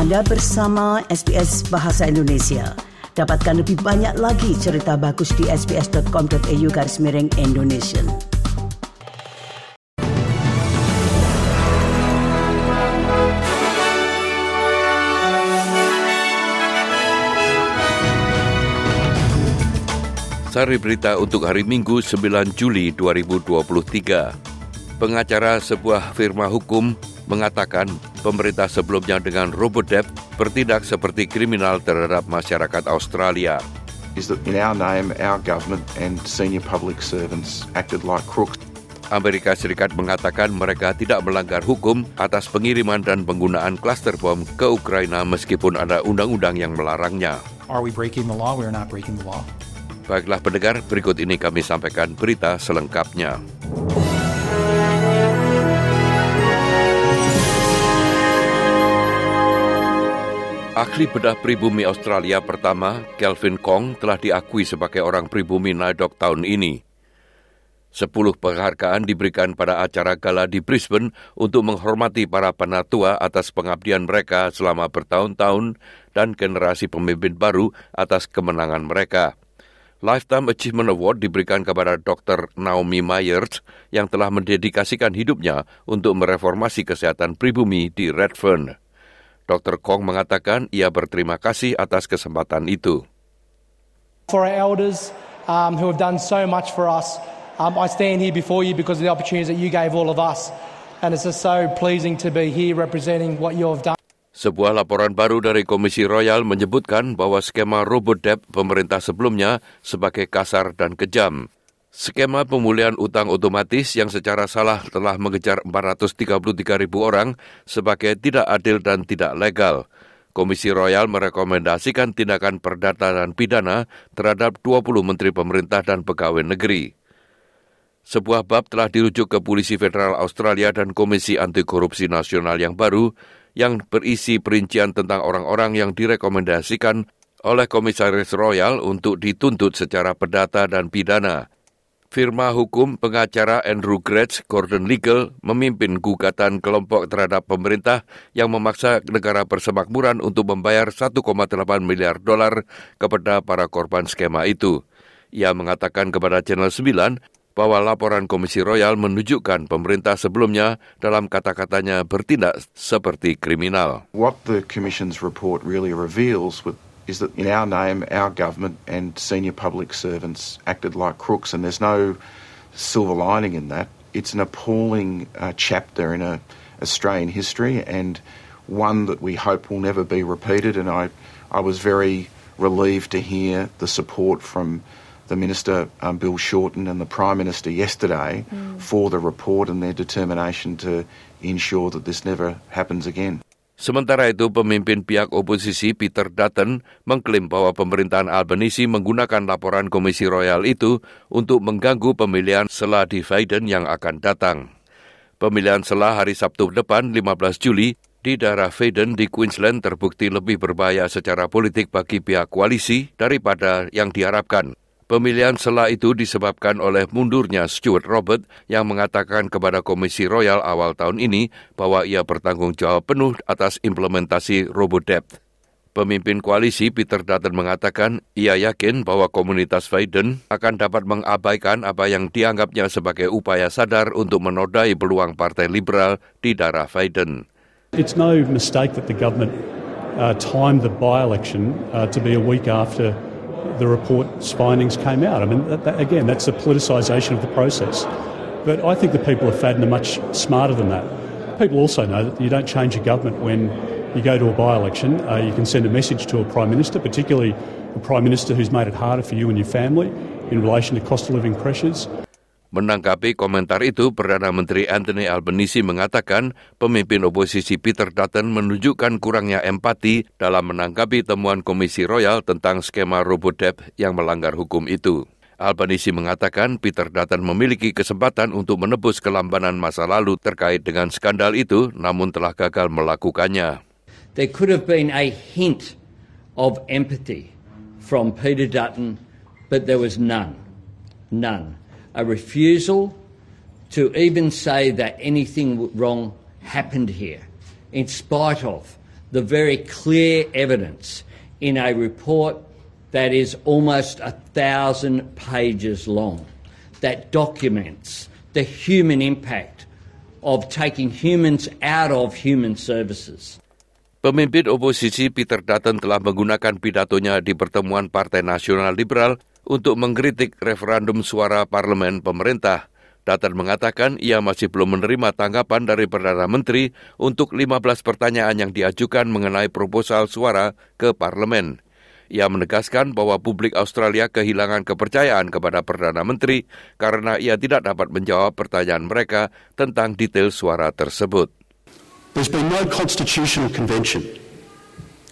Anda bersama SBS Bahasa Indonesia. Dapatkan lebih banyak lagi cerita bagus di sbs.com.au garis miring Indonesia. Sari berita untuk hari Minggu 9 Juli 2023. Pengacara sebuah firma hukum mengatakan pemerintah sebelumnya dengan Robodebt bertindak seperti kriminal terhadap masyarakat Australia. is that in our name, our government and senior public servants acted like crooks. Amerika Serikat mengatakan mereka tidak melanggar hukum atas pengiriman dan penggunaan klaster bom ke Ukraina meskipun ada undang-undang yang melarangnya. Are we breaking the law? We are not breaking the law. Baiklah pendengar, berikut ini kami sampaikan berita selengkapnya. Ahli bedah pribumi Australia pertama, Kelvin Kong, telah diakui sebagai orang pribumi Nidok tahun ini. Sepuluh penghargaan diberikan pada acara gala di Brisbane untuk menghormati para penatua atas pengabdian mereka selama bertahun-tahun dan generasi pemimpin baru atas kemenangan mereka. Lifetime Achievement Award diberikan kepada Dr. Naomi Myers yang telah mendedikasikan hidupnya untuk mereformasi kesehatan pribumi di Redfern. Dr. Kong mengatakan ia berterima kasih atas kesempatan itu. For our elders um, who have done so much for us, um, I stand here before you because of the opportunities that you gave all of us. And it's just so pleasing to be here representing what you have done. Sebuah laporan baru dari Komisi Royal menyebutkan bahwa skema robot debt pemerintah sebelumnya sebagai kasar dan kejam. Skema pemulihan utang otomatis yang secara salah telah mengejar 433 ribu orang sebagai tidak adil dan tidak legal. Komisi Royal merekomendasikan tindakan perdata dan pidana terhadap 20 menteri pemerintah dan pegawai negeri. Sebuah bab telah dirujuk ke Polisi Federal Australia dan Komisi Anti Korupsi Nasional yang baru yang berisi perincian tentang orang-orang yang direkomendasikan oleh Komisaris Royal untuk dituntut secara perdata dan pidana. Firma hukum pengacara Andrew Gretsch Gordon Legal memimpin gugatan kelompok terhadap pemerintah yang memaksa negara persemakmuran untuk membayar 1,8 miliar dolar kepada para korban skema itu. Ia mengatakan kepada Channel 9 bahwa laporan Komisi Royal menunjukkan pemerintah sebelumnya dalam kata-katanya bertindak seperti kriminal. What the Commission's report really reveals with, is that in our name, our government and senior public servants acted like crooks, and there's no silver lining in that. It's an appalling uh, chapter in a Australian history and one that we hope will never be repeated. And I, I was very relieved to hear the support from the Minister, um, Bill Shorten, and the Prime Minister yesterday for the report and their determination to ensure that this never happens again. Sementara itu, pemimpin pihak oposisi Peter Dutton mengklaim bahwa pemerintahan Albanese menggunakan laporan Komisi Royal itu untuk mengganggu pemilihan selah di Biden yang akan datang. Pemilihan selah hari Sabtu depan 15 Juli di daerah Baden di Queensland terbukti lebih berbahaya secara politik bagi pihak koalisi daripada yang diharapkan. Pemilihan selah itu disebabkan oleh mundurnya Stuart Robert yang mengatakan kepada Komisi Royal awal tahun ini bahwa ia bertanggung jawab penuh atas implementasi Robodebt. Pemimpin koalisi Peter Dutton mengatakan ia yakin bahwa komunitas Biden akan dapat mengabaikan apa yang dianggapnya sebagai upaya sadar untuk menodai peluang Partai Liberal di daerah Biden. It's no mistake that the government uh, timed the by-election uh, to be a week after the report's findings came out. I mean, that, that, again, that's the politicisation of the process. But I think the people of Fadden are much smarter than that. People also know that you don't change a government when you go to a by-election. Uh, you can send a message to a Prime Minister, particularly a Prime Minister who's made it harder for you and your family in relation to cost of living pressures. Menanggapi komentar itu, Perdana Menteri Anthony Albanese mengatakan pemimpin oposisi Peter Dutton menunjukkan kurangnya empati dalam menanggapi temuan Komisi Royal tentang skema Robodebt yang melanggar hukum itu. Albanese mengatakan Peter Dutton memiliki kesempatan untuk menebus kelambanan masa lalu terkait dengan skandal itu, namun telah gagal melakukannya. There could have been a hint of empathy from Peter Dutton, but there was none. None. A refusal to even say that anything wrong happened here, in spite of the very clear evidence in a report that is almost a thousand pages long that documents the human impact of taking humans out of human services. Pemimpin oposisi Peter Dutton telah menggunakan pidatonya di pertemuan Partai Nasional Liberal untuk mengkritik referendum suara parlemen pemerintah. Dutton mengatakan ia masih belum menerima tanggapan dari Perdana Menteri untuk 15 pertanyaan yang diajukan mengenai proposal suara ke parlemen. Ia menegaskan bahwa publik Australia kehilangan kepercayaan kepada Perdana Menteri karena ia tidak dapat menjawab pertanyaan mereka tentang detail suara tersebut. There's been no constitutional convention.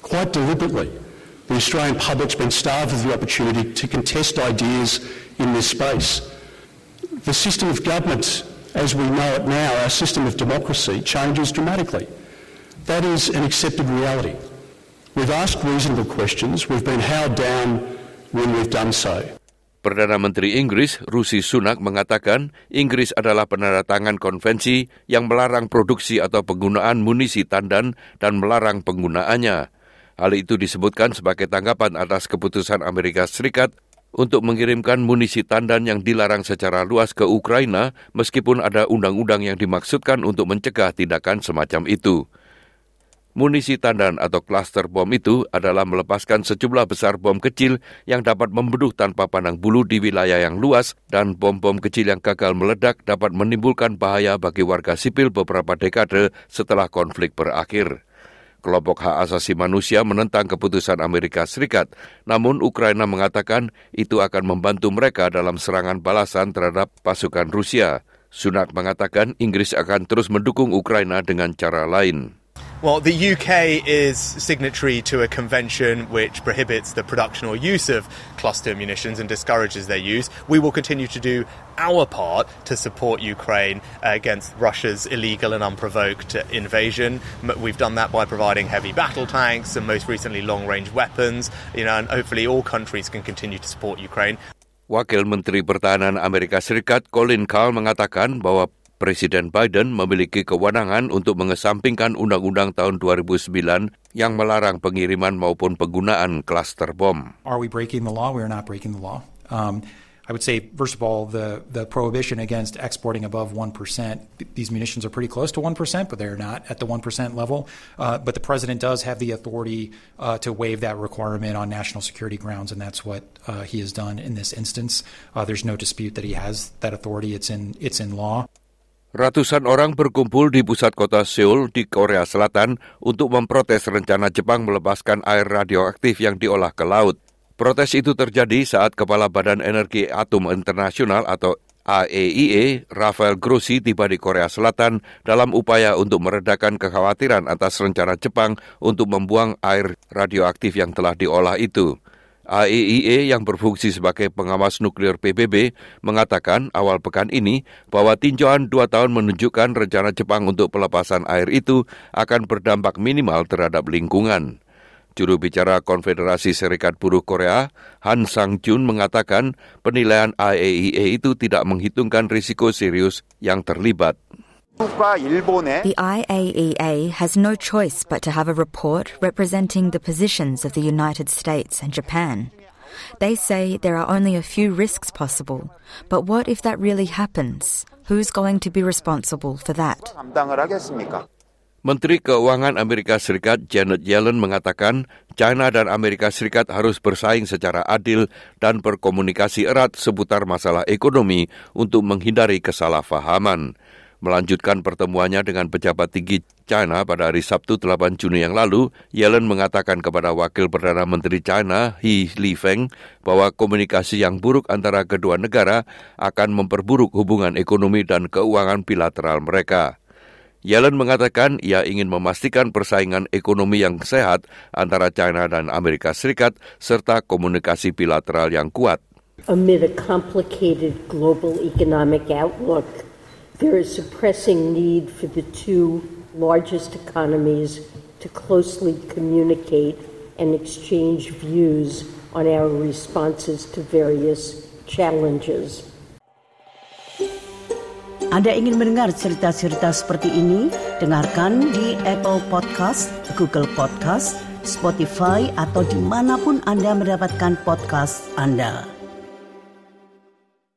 Quite deliberately, the Australian public's been starved of the opportunity to contest ideas in this space. The system of government, as we know it now, our system of democracy, changes dramatically. That is an accepted reality. We've asked reasonable questions, we've been held down when we've done so. Perdana Menteri Inggris, Rusi Sunak, mengatakan Inggris adalah penandatangan konvensi yang melarang produksi atau penggunaan munisi tandan dan melarang penggunaannya. Hal itu disebutkan sebagai tanggapan atas keputusan Amerika Serikat untuk mengirimkan munisi tandan yang dilarang secara luas ke Ukraina meskipun ada undang-undang yang dimaksudkan untuk mencegah tindakan semacam itu. Munisi tandan atau klaster bom itu adalah melepaskan sejumlah besar bom kecil yang dapat membeduh tanpa pandang bulu di wilayah yang luas dan bom-bom kecil yang gagal meledak dapat menimbulkan bahaya bagi warga sipil beberapa dekade setelah konflik berakhir. Kelompok hak asasi manusia menentang keputusan Amerika Serikat, namun Ukraina mengatakan itu akan membantu mereka dalam serangan balasan terhadap pasukan Rusia. Sunak mengatakan Inggris akan terus mendukung Ukraina dengan cara lain. Well, the UK is signatory to a convention which prohibits the production or use of cluster munitions and discourages their use. We will continue to do our part to support Ukraine against Russia's illegal and unprovoked invasion. We've done that by providing heavy battle tanks and most recently long-range weapons, you know, and hopefully all countries can continue to support Ukraine. Wakil Menteri Pertahanan Amerika Serikat Colin Kahl mengatakan bahwa Presiden Biden memiliki kewenangan untuk mengesampingkan Undang-Undang tahun 2009 yang melarang pengiriman maupun penggunaan klaster bom. Are we breaking the law? We are not breaking the law. Um, I would say, first of all, the, the prohibition against exporting above 1%, these munitions are pretty close to 1%, but they're not at the 1% level. Uh, but the president does have the authority uh, to waive that requirement on national security grounds, and that's what uh, he has done in this instance. Uh, there's no dispute that he has that authority. It's in, it's in law. Ratusan orang berkumpul di pusat kota Seoul di Korea Selatan untuk memprotes rencana Jepang melepaskan air radioaktif yang diolah ke laut. Protes itu terjadi saat Kepala Badan Energi Atom Internasional atau AEIE, e, Rafael Grossi tiba di Korea Selatan dalam upaya untuk meredakan kekhawatiran atas rencana Jepang untuk membuang air radioaktif yang telah diolah itu. AEIE yang berfungsi sebagai pengawas nuklir PBB mengatakan awal pekan ini bahwa tinjauan dua tahun menunjukkan rencana Jepang untuk pelepasan air itu akan berdampak minimal terhadap lingkungan. Juru bicara Konfederasi Serikat Buruh Korea, Han Sang-jun mengatakan penilaian IAEA e itu tidak menghitungkan risiko serius yang terlibat. The IAEA has no choice but to have a report representing the positions of the United States and Japan. They say there are only a few risks possible, but what if that really happens? Who's going to be responsible for that? Menteri Keuangan Amerika Serikat Janet Yellen mengatakan China dan Amerika Serikat harus bersaing secara adil dan berkomunikasi erat seputar masalah ekonomi untuk menghindari kesalahpahaman melanjutkan pertemuannya dengan pejabat tinggi China pada hari Sabtu 8 Juni yang lalu, Yellen mengatakan kepada Wakil Perdana Menteri China, He Lifeng, bahwa komunikasi yang buruk antara kedua negara akan memperburuk hubungan ekonomi dan keuangan bilateral mereka. Yellen mengatakan ia ingin memastikan persaingan ekonomi yang sehat antara China dan Amerika Serikat serta komunikasi bilateral yang kuat. Amid a complicated global economic outlook, There is a pressing need for the two largest economies to closely communicate and exchange views on our responses to various challenges. Anda ingin mendengar cerita-cerita seperti ini? Dengarkan di Apple Podcast, Google Podcast, Spotify, atau di mana pun Anda mendapatkan podcast Anda.